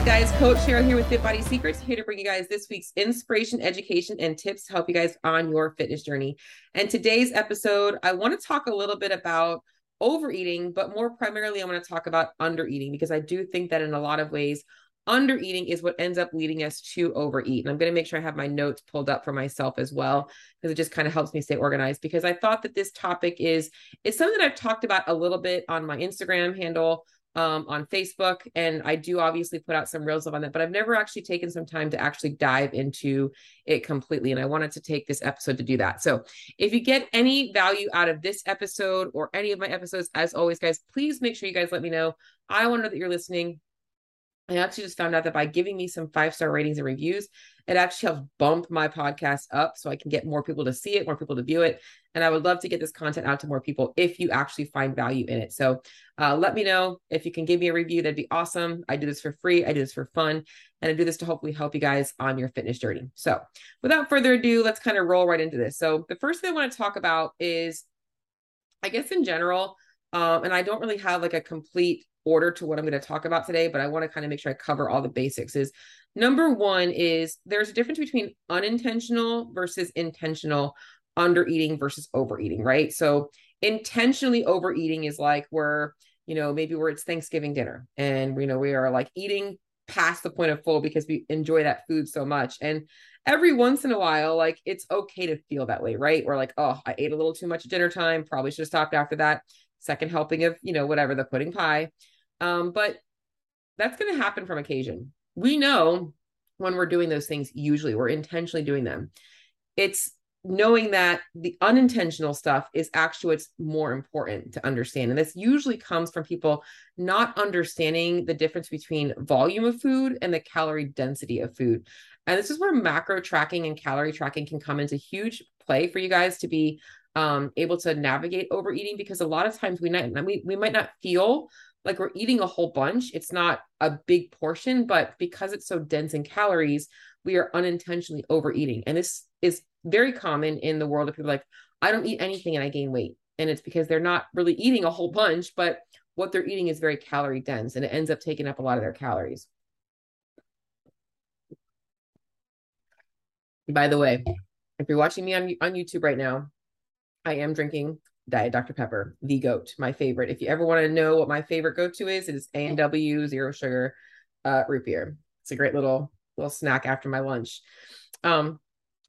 up, guys? Coach Cheryl here with Fit Body Secrets, here to bring you guys this week's inspiration, education, and tips to help you guys on your fitness journey. And today's episode, I want to talk a little bit about overeating, but more primarily, I want to talk about undereating because I do think that in a lot of ways, undereating is what ends up leading us to overeat. And I'm going to make sure I have my notes pulled up for myself as well because it just kind of helps me stay organized because I thought that this topic is it's something that I've talked about a little bit on my Instagram handle um, on Facebook. And I do obviously put out some reels on that, but I've never actually taken some time to actually dive into it completely. And I wanted to take this episode to do that. So if you get any value out of this episode or any of my episodes, as always, guys, please make sure you guys let me know. I want to know that you're listening. I actually just found out that by giving me some five star ratings and reviews, it actually helps bump my podcast up so I can get more people to see it, more people to view it. And I would love to get this content out to more people if you actually find value in it. So uh, let me know if you can give me a review. That'd be awesome. I do this for free, I do this for fun, and I do this to hopefully help you guys on your fitness journey. So without further ado, let's kind of roll right into this. So the first thing I want to talk about is, I guess in general, um, and I don't really have like a complete order to what I'm going to talk about today, but I want to kind of make sure I cover all the basics. Is number one is there's a difference between unintentional versus intentional undereating versus overeating, right? So intentionally overeating is like where, you know, maybe where it's Thanksgiving dinner and, you know, we are like eating past the point of full because we enjoy that food so much. And every once in a while, like it's okay to feel that way, right? Or like, oh, I ate a little too much at dinner time, probably should have stopped after that second helping of, you know, whatever the pudding pie. Um, but that's going to happen from occasion. We know when we're doing those things, usually we're intentionally doing them. It's knowing that the unintentional stuff is actually what's more important to understand. And this usually comes from people not understanding the difference between volume of food and the calorie density of food. And this is where macro tracking and calorie tracking can come into huge play for you guys to be um, able to navigate overeating because a lot of times we we, we might not feel like we're eating a whole bunch. It's not a big portion, but because it's so dense in calories, we are unintentionally overeating. And this is very common in the world of people like, I don't eat anything and I gain weight. And it's because they're not really eating a whole bunch, but what they're eating is very calorie dense and it ends up taking up a lot of their calories. By the way, if you're watching me on, on YouTube right now, I am drinking Diet Dr. Pepper, the goat, my favorite. If you ever want to know what my favorite go to is, it is A and W zero sugar uh, root beer. It's a great little little snack after my lunch. Um,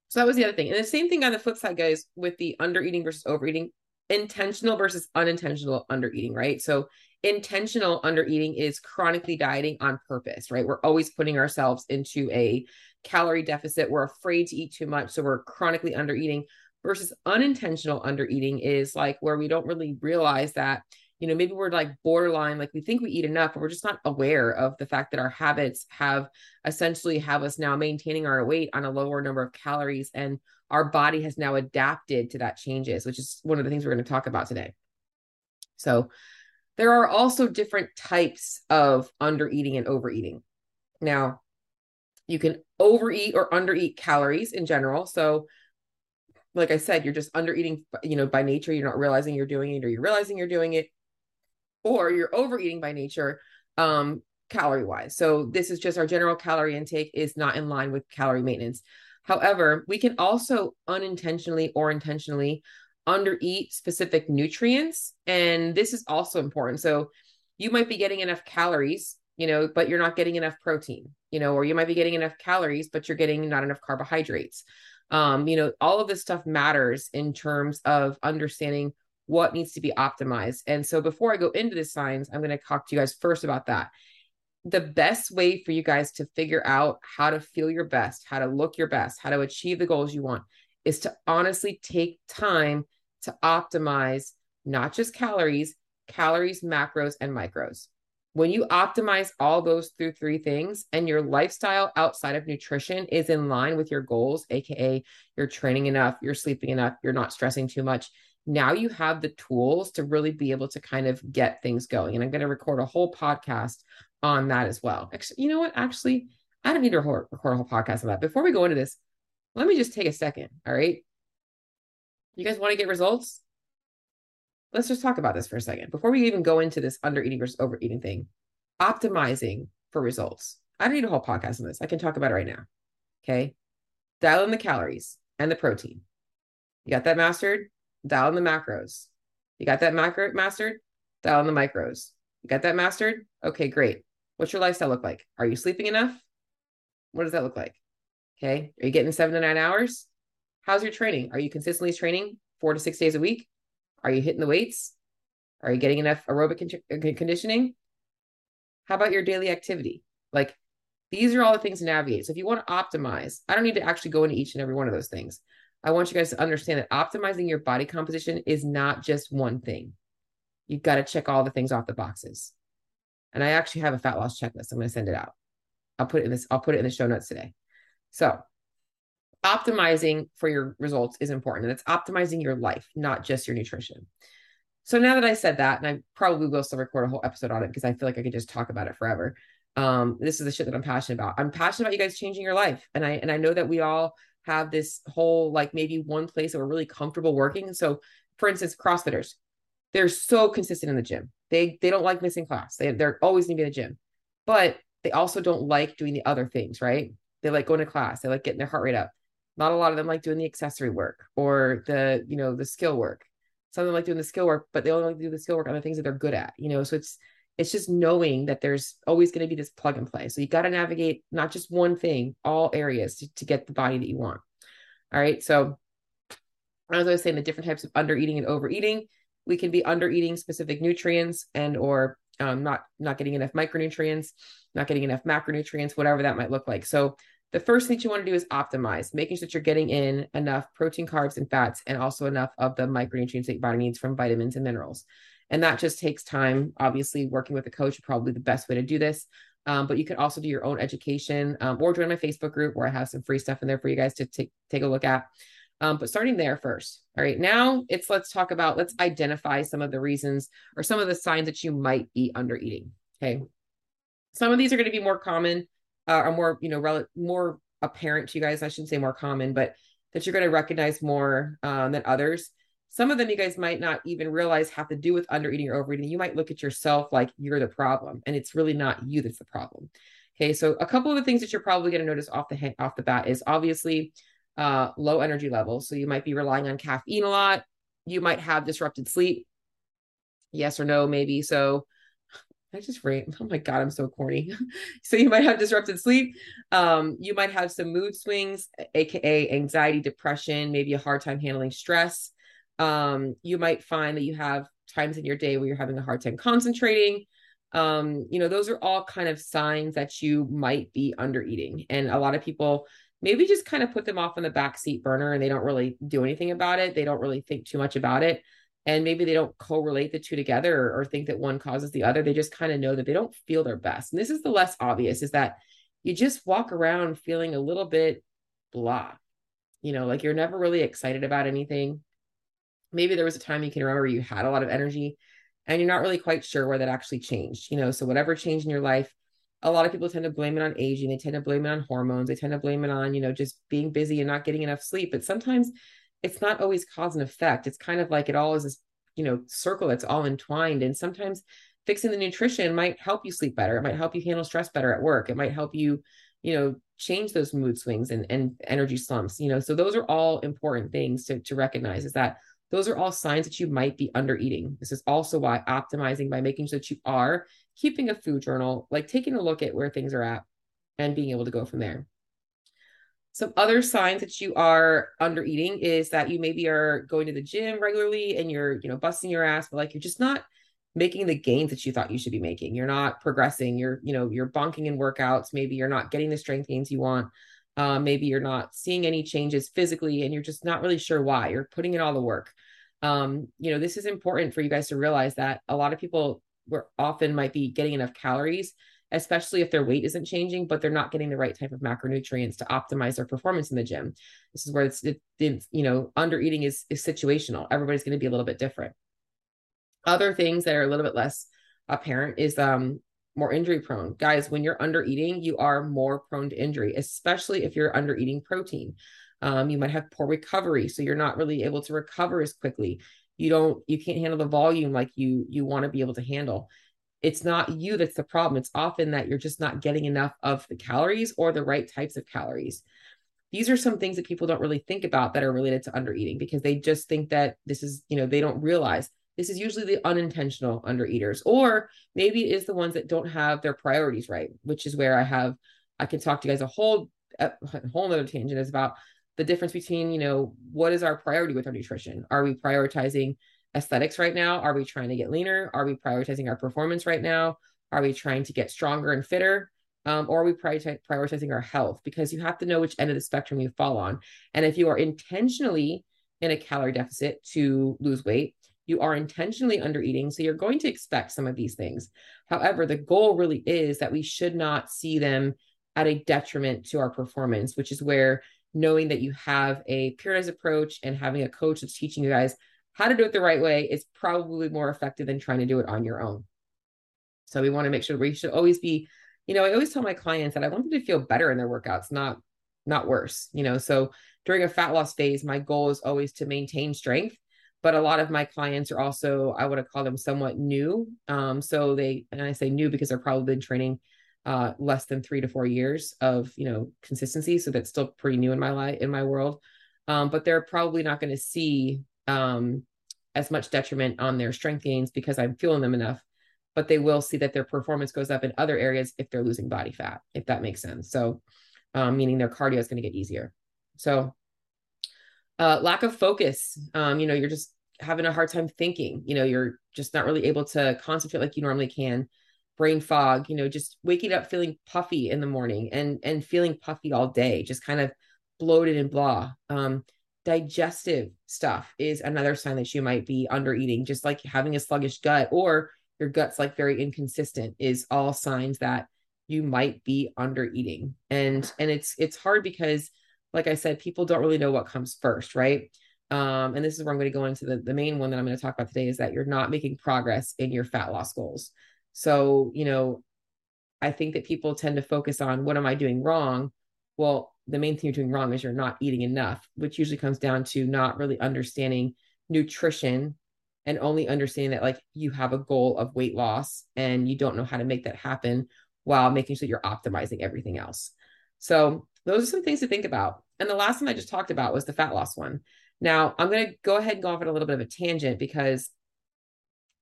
so that was the other thing. And the same thing on the flip side, guys, with the under eating versus overeating, intentional versus unintentional under eating, right? So intentional under eating is chronically dieting on purpose, right? We're always putting ourselves into a calorie deficit. We're afraid to eat too much. So we're chronically under eating versus unintentional under eating is like where we don't really realize that you know maybe we're like borderline like we think we eat enough but we're just not aware of the fact that our habits have essentially have us now maintaining our weight on a lower number of calories and our body has now adapted to that changes which is one of the things we're going to talk about today. So there are also different types of under eating and overeating. Now you can overeat or undereat calories in general. So like I said, you're just under eating, you know, by nature, you're not realizing you're doing it, or you're realizing you're doing it, or you're overeating by nature, um, calorie wise. So this is just our general calorie intake is not in line with calorie maintenance. However, we can also unintentionally or intentionally undereat specific nutrients. And this is also important. So you might be getting enough calories, you know, but you're not getting enough protein, you know, or you might be getting enough calories, but you're getting not enough carbohydrates um, you know, all of this stuff matters in terms of understanding what needs to be optimized. And so before I go into the signs, I'm going to talk to you guys first about that. The best way for you guys to figure out how to feel your best, how to look your best, how to achieve the goals you want is to honestly take time to optimize not just calories, calories, macros, and micros. When you optimize all those through three things and your lifestyle outside of nutrition is in line with your goals, AKA you're training enough, you're sleeping enough, you're not stressing too much, now you have the tools to really be able to kind of get things going. And I'm going to record a whole podcast on that as well. Actually, you know what? Actually, I don't need to record, record a whole podcast on that. Before we go into this, let me just take a second. All right. You guys want to get results? Let's just talk about this for a second before we even go into this under eating versus overeating thing. Optimizing for results. I don't need a whole podcast on this. I can talk about it right now. Okay. Dial in the calories and the protein. You got that mastered? Dial in the macros. You got that macro mastered? Dial in the micros. You got that mastered? Okay, great. What's your lifestyle look like? Are you sleeping enough? What does that look like? Okay. Are you getting seven to nine hours? How's your training? Are you consistently training four to six days a week? Are you hitting the weights? Are you getting enough aerobic uh, con- conditioning? How about your daily activity? Like these are all the things to navigate. So if you want to optimize, I don't need to actually go into each and every one of those things. I want you guys to understand that optimizing your body composition is not just one thing. You've got to check all the things off the boxes. And I actually have a fat loss checklist. I'm going to send it out. I'll put it in this, I'll put it in the show notes today. So optimizing for your results is important. And it's optimizing your life, not just your nutrition. So now that I said that, and I probably will still record a whole episode on it because I feel like I could just talk about it forever. Um, this is the shit that I'm passionate about. I'm passionate about you guys changing your life. And I and I know that we all have this whole like maybe one place that we're really comfortable working. So for instance, CrossFitters, they're so consistent in the gym. They they don't like missing class. They they're always need to be in the gym. But they also don't like doing the other things, right? They like going to class. They like getting their heart rate up. Not a lot of them like doing the accessory work or the, you know, the skill work. Some of them like doing the skill work, but they only like to do the skill work on the things that they're good at, you know. So it's it's just knowing that there's always going to be this plug and play. So you got to navigate not just one thing, all areas to, to get the body that you want. All right. So as I was saying, the different types of under eating and overeating, we can be under eating specific nutrients and or um, not not getting enough micronutrients, not getting enough macronutrients, whatever that might look like. So the first thing you want to do is optimize, making sure that you're getting in enough protein, carbs, and fats, and also enough of the micronutrients that your body needs from vitamins and minerals. And that just takes time. Obviously, working with a coach is probably the best way to do this. Um, but you can also do your own education um, or join my Facebook group where I have some free stuff in there for you guys to take take a look at. Um, but starting there first. All right, now it's let's talk about let's identify some of the reasons or some of the signs that you might be under eating. Okay, some of these are going to be more common uh, or more you know rel- more apparent to you guys. I shouldn't say more common, but that you're going to recognize more um, than others. Some of them you guys might not even realize have to do with under eating or overeating. You might look at yourself like you're the problem, and it's really not you that's the problem. Okay, so a couple of the things that you're probably going to notice off the off the bat is obviously uh, low energy levels. So you might be relying on caffeine a lot. You might have disrupted sleep. Yes or no, maybe. So I just rate. Oh my God, I'm so corny. so you might have disrupted sleep. Um, you might have some mood swings, aka anxiety, depression, maybe a hard time handling stress. Um, you might find that you have times in your day where you're having a hard time concentrating. Um, you know, those are all kind of signs that you might be under eating. And a lot of people maybe just kind of put them off on the back seat burner and they don't really do anything about it. They don't really think too much about it. And maybe they don't correlate the two together or, or think that one causes the other. They just kind of know that they don't feel their best. And this is the less obvious is that you just walk around feeling a little bit blah. You know, like you're never really excited about anything maybe there was a time you can remember you had a lot of energy and you're not really quite sure where that actually changed you know so whatever changed in your life a lot of people tend to blame it on aging they tend to blame it on hormones they tend to blame it on you know just being busy and not getting enough sleep but sometimes it's not always cause and effect. It's kind of like it all is this you know circle that's all entwined. And sometimes fixing the nutrition might help you sleep better. It might help you handle stress better at work. It might help you you know change those mood swings and, and energy slumps you know. So those are all important things to, to recognize is that those are all signs that you might be under eating. This is also why optimizing by making sure that you are keeping a food journal, like taking a look at where things are at and being able to go from there. Some other signs that you are under eating is that you maybe are going to the gym regularly and you're, you know, busting your ass, but like you're just not making the gains that you thought you should be making. You're not progressing. You're, you know, you're bonking in workouts. Maybe you're not getting the strength gains you want. Uh, maybe you're not seeing any changes physically and you're just not really sure why. You're putting in all the work. Um, you know, this is important for you guys to realize that a lot of people were often might be getting enough calories, especially if their weight isn't changing, but they're not getting the right type of macronutrients to optimize their performance in the gym. This is where it's, it, it you know, under eating is, is situational. Everybody's going to be a little bit different. Other things that are a little bit less apparent is um more injury prone. Guys, when you're under eating, you are more prone to injury, especially if you're under eating protein. Um, you might have poor recovery, so you're not really able to recover as quickly. You don't, you can't handle the volume like you you want to be able to handle. It's not you that's the problem. It's often that you're just not getting enough of the calories or the right types of calories. These are some things that people don't really think about that are related to under eating because they just think that this is, you know, they don't realize this is usually the unintentional under eaters, or maybe it is the ones that don't have their priorities right, which is where I have, I can talk to you guys a whole, a whole other tangent is about the difference between, you know, what is our priority with our nutrition? Are we prioritizing aesthetics right now? Are we trying to get leaner? Are we prioritizing our performance right now? Are we trying to get stronger and fitter? Um, or are we prioritizing our health? Because you have to know which end of the spectrum you fall on. And if you are intentionally in a calorie deficit to lose weight, you are intentionally under eating. So you're going to expect some of these things. However, the goal really is that we should not see them at a detriment to our performance, which is where knowing that you have a periodized approach and having a coach that's teaching you guys how to do it the right way is probably more effective than trying to do it on your own. So we want to make sure we should always be, you know, I always tell my clients that I want them to feel better in their workouts, not not worse, you know. So during a fat loss phase, my goal is always to maintain strength. But a lot of my clients are also, I would call them somewhat new. Um, so they, and I say new because they're probably been training uh, less than three to four years of, you know, consistency. So that's still pretty new in my life, in my world. Um, but they're probably not going to see um, as much detriment on their strength gains because I'm fueling them enough, but they will see that their performance goes up in other areas if they're losing body fat, if that makes sense. So, um, meaning their cardio is going to get easier. So, uh, lack of focus, um, you know, you're just having a hard time thinking, you know, you're just not really able to concentrate like you normally can. Brain fog, you know, just waking up feeling puffy in the morning and and feeling puffy all day, just kind of bloated and blah. Um, digestive stuff is another sign that you might be under eating just like having a sluggish gut or your gut's like very inconsistent is all signs that you might be under eating. And and it's it's hard because like i said people don't really know what comes first right? Um, and this is where i'm going to go into the, the main one that i'm going to talk about today is that you're not making progress in your fat loss goals. So you know i think that people tend to focus on what am i doing wrong? Well the main thing you're doing wrong is you're not eating enough, which usually comes down to not really understanding nutrition and only understanding that like you have a goal of weight loss and you don't know how to make that happen while making sure you're optimizing everything else. So those are some things to think about. And the last one I just talked about was the fat loss one. Now I'm going to go ahead and go off on a little bit of a tangent because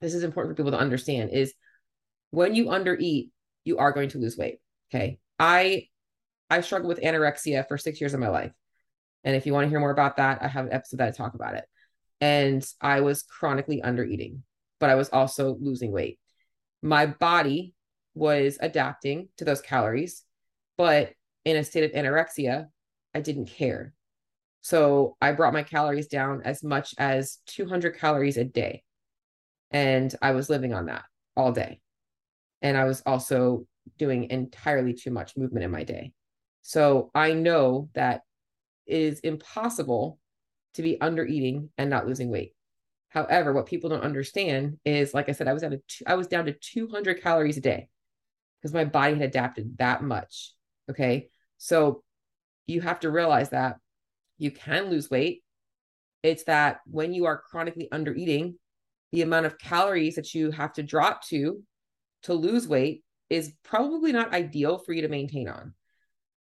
this is important for people to understand is when you undereat, you are going to lose weight. Okay. I I struggled with anorexia for six years of my life. And if you want to hear more about that, I have an episode that I talk about it. And I was chronically under eating, but I was also losing weight. My body was adapting to those calories, but in a state of anorexia, I didn't care. So I brought my calories down as much as 200 calories a day. And I was living on that all day. And I was also doing entirely too much movement in my day. So I know that it is impossible to be under eating and not losing weight. However, what people don't understand is, like I said, I was at a, I was down to 200 calories a day because my body had adapted that much. Okay. So you have to realize that you can lose weight. It's that when you are chronically under eating, the amount of calories that you have to drop to to lose weight is probably not ideal for you to maintain on.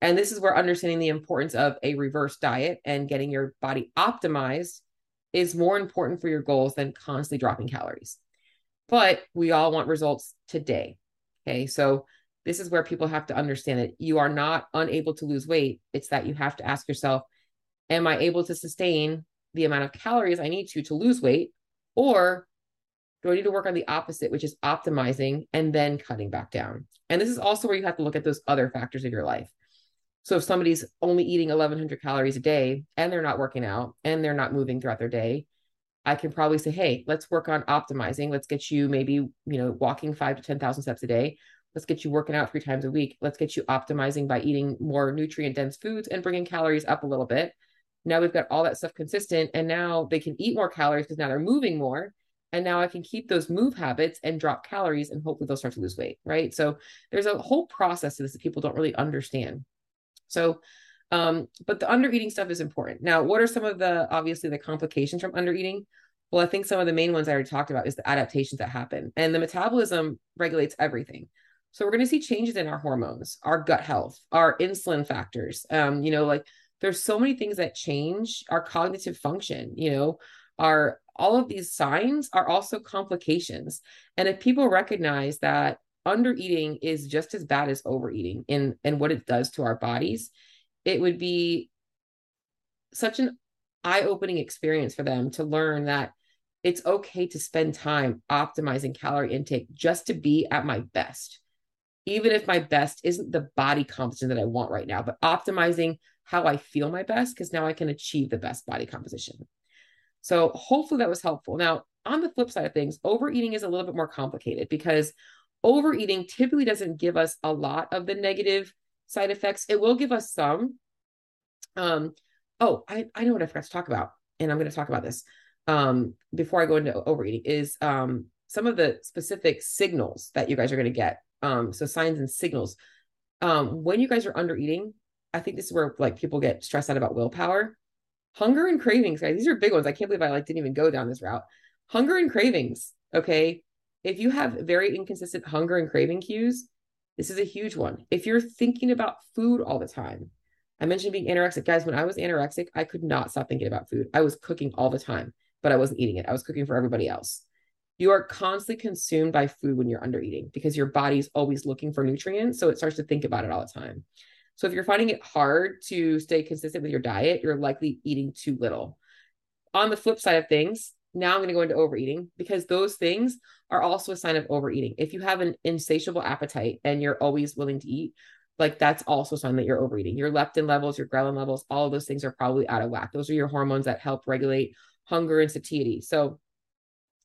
And this is where understanding the importance of a reverse diet and getting your body optimized is more important for your goals than constantly dropping calories. But we all want results today. Okay. So this is where people have to understand that you are not unable to lose weight. It's that you have to ask yourself, am I able to sustain the amount of calories I need to to lose weight? Or do I need to work on the opposite, which is optimizing and then cutting back down? And this is also where you have to look at those other factors of your life. So if somebody's only eating 1100 calories a day and they're not working out and they're not moving throughout their day, I can probably say, hey, let's work on optimizing. Let's get you maybe, you know, walking five to 10,000 steps a day. Let's get you working out three times a week. Let's get you optimizing by eating more nutrient dense foods and bringing calories up a little bit. Now we've got all that stuff consistent. And now they can eat more calories because now they're moving more. And now I can keep those move habits and drop calories and hopefully they'll start to lose weight. Right. So there's a whole process to this that people don't really understand. So, um, but the under eating stuff is important. Now, what are some of the obviously the complications from under eating? Well, I think some of the main ones I already talked about is the adaptations that happen, and the metabolism regulates everything. So we're going to see changes in our hormones, our gut health, our insulin factors. Um, you know, like there's so many things that change our cognitive function. You know, our all of these signs are also complications. And if people recognize that under eating is just as bad as overeating in and what it does to our bodies, it would be such an eye-opening experience for them to learn that it's okay to spend time optimizing calorie intake just to be at my best. Even if my best isn't the body composition that I want right now, but optimizing how I feel my best because now I can achieve the best body composition. So hopefully that was helpful. Now, on the flip side of things, overeating is a little bit more complicated because overeating typically doesn't give us a lot of the negative side effects. It will give us some. Um, oh, I, I know what I forgot to talk about, and I'm going to talk about this um, before I go into overeating is um, some of the specific signals that you guys are going to get. Um, so signs and signals. Um, when you guys are under eating, I think this is where like people get stressed out about willpower. Hunger and cravings, guys. These are big ones. I can't believe I like didn't even go down this route. Hunger and cravings. Okay. If you have very inconsistent hunger and craving cues, this is a huge one. If you're thinking about food all the time, I mentioned being anorexic. Guys, when I was anorexic, I could not stop thinking about food. I was cooking all the time, but I wasn't eating it. I was cooking for everybody else. You are constantly consumed by food when you're under eating because your body's always looking for nutrients. So it starts to think about it all the time. So if you're finding it hard to stay consistent with your diet, you're likely eating too little. On the flip side of things, now I'm going to go into overeating because those things are also a sign of overeating. If you have an insatiable appetite and you're always willing to eat, like that's also a sign that you're overeating. Your leptin levels, your ghrelin levels, all of those things are probably out of whack. Those are your hormones that help regulate hunger and satiety. So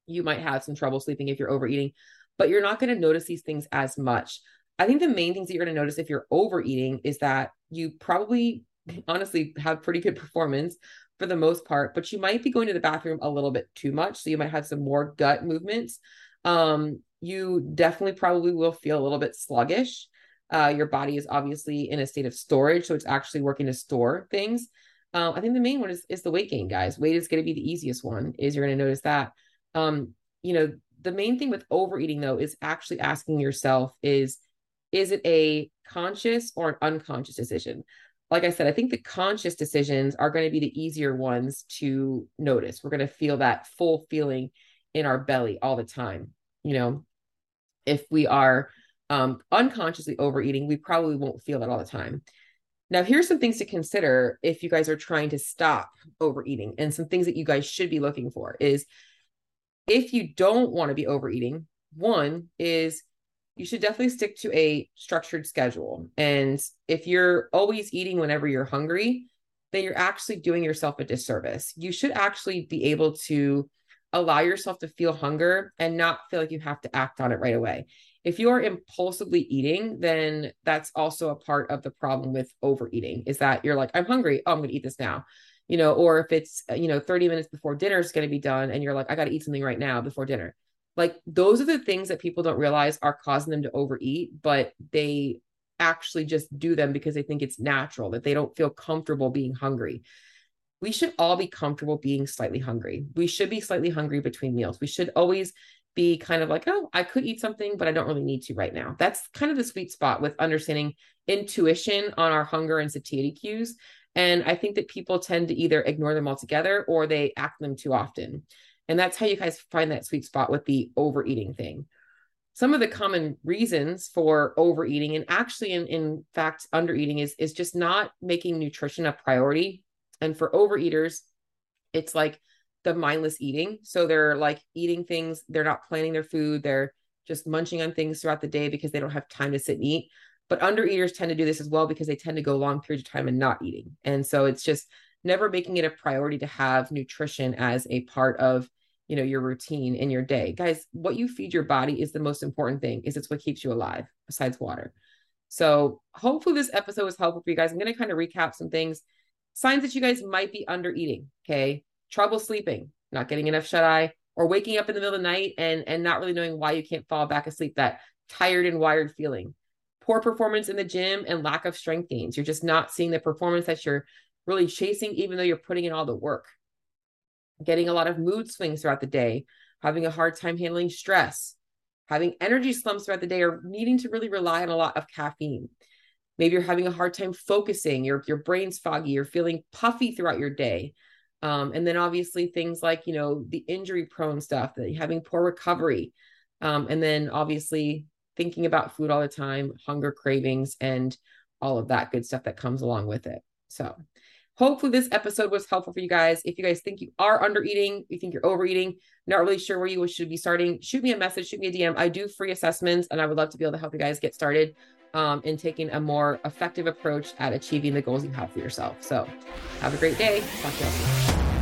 you might have some trouble sleeping if you're overeating, but you're not going to notice these things as much. I think the main things that you're going to notice if you're overeating is that you probably honestly have pretty good performance for the most part, but you might be going to the bathroom a little bit too much. So you might have some more gut movements. Um, you definitely probably will feel a little bit sluggish. Uh, your body is obviously in a state of storage, so it's actually working to store things. Uh, I think the main one is is the weight gain, guys. Weight is going to be the easiest one. Is you're going to notice that. Um, you know, the main thing with overeating though is actually asking yourself is is it a conscious or an unconscious decision? Like I said, I think the conscious decisions are going to be the easier ones to notice. We're going to feel that full feeling in our belly all the time. You know, if we are um, unconsciously overeating, we probably won't feel that all the time. Now, here's some things to consider if you guys are trying to stop overeating, and some things that you guys should be looking for is if you don't want to be overeating, one is you should definitely stick to a structured schedule. And if you're always eating whenever you're hungry, then you're actually doing yourself a disservice. You should actually be able to allow yourself to feel hunger and not feel like you have to act on it right away. If you're impulsively eating, then that's also a part of the problem with overeating is that you're like, I'm hungry. Oh, I'm going to eat this now. You know, or if it's, uh, you know, 30 minutes before dinner is going to be done and you're like, I got to eat something right now before dinner like those are the things that people don't realize are causing them to overeat, but they actually just do them because they think it's natural, that they don't feel comfortable being hungry. We should all be comfortable being slightly hungry. We should be slightly hungry between meals. We should always be kind of like, oh, I could eat something, but I don't really need to right now. That's kind of the sweet spot with understanding intuition on our hunger and satiety cues. And I think that people tend to either ignore them altogether or they act them too often. And that's how you guys find that sweet spot with the overeating thing. Some of the common reasons for overeating and actually in, in fact undereating is is just not making nutrition a priority. And for overeaters, it's like the mindless eating. So they're like eating things, they're not planning their food, they're just munching on things throughout the day because they don't have time to sit and eat. But undereaters tend to do this as well because they tend to go long periods of time and not eating. And so it's just never making it a priority to have nutrition as a part of you know your routine in your day guys what you feed your body is the most important thing is it's what keeps you alive besides water so hopefully this episode was helpful for you guys i'm going to kind of recap some things signs that you guys might be under eating okay trouble sleeping not getting enough shut eye or waking up in the middle of the night and and not really knowing why you can't fall back asleep that tired and wired feeling poor performance in the gym and lack of strength gains you're just not seeing the performance that you're really chasing, even though you're putting in all the work. getting a lot of mood swings throughout the day, having a hard time handling stress, having energy slumps throughout the day, or needing to really rely on a lot of caffeine. Maybe you're having a hard time focusing, your, your brain's foggy, you're feeling puffy throughout your day. Um, and then obviously things like, you know, the injury prone stuff, that having poor recovery. Um, and then obviously thinking about food all the time, hunger cravings, and all of that good stuff that comes along with it. So hopefully this episode was helpful for you guys. If you guys think you are under eating, you think you're overeating, not really sure where you should be starting, shoot me a message, shoot me a DM. I do free assessments and I would love to be able to help you guys get started um, in taking a more effective approach at achieving the goals you have for yourself. So have a great day. Talk to you soon.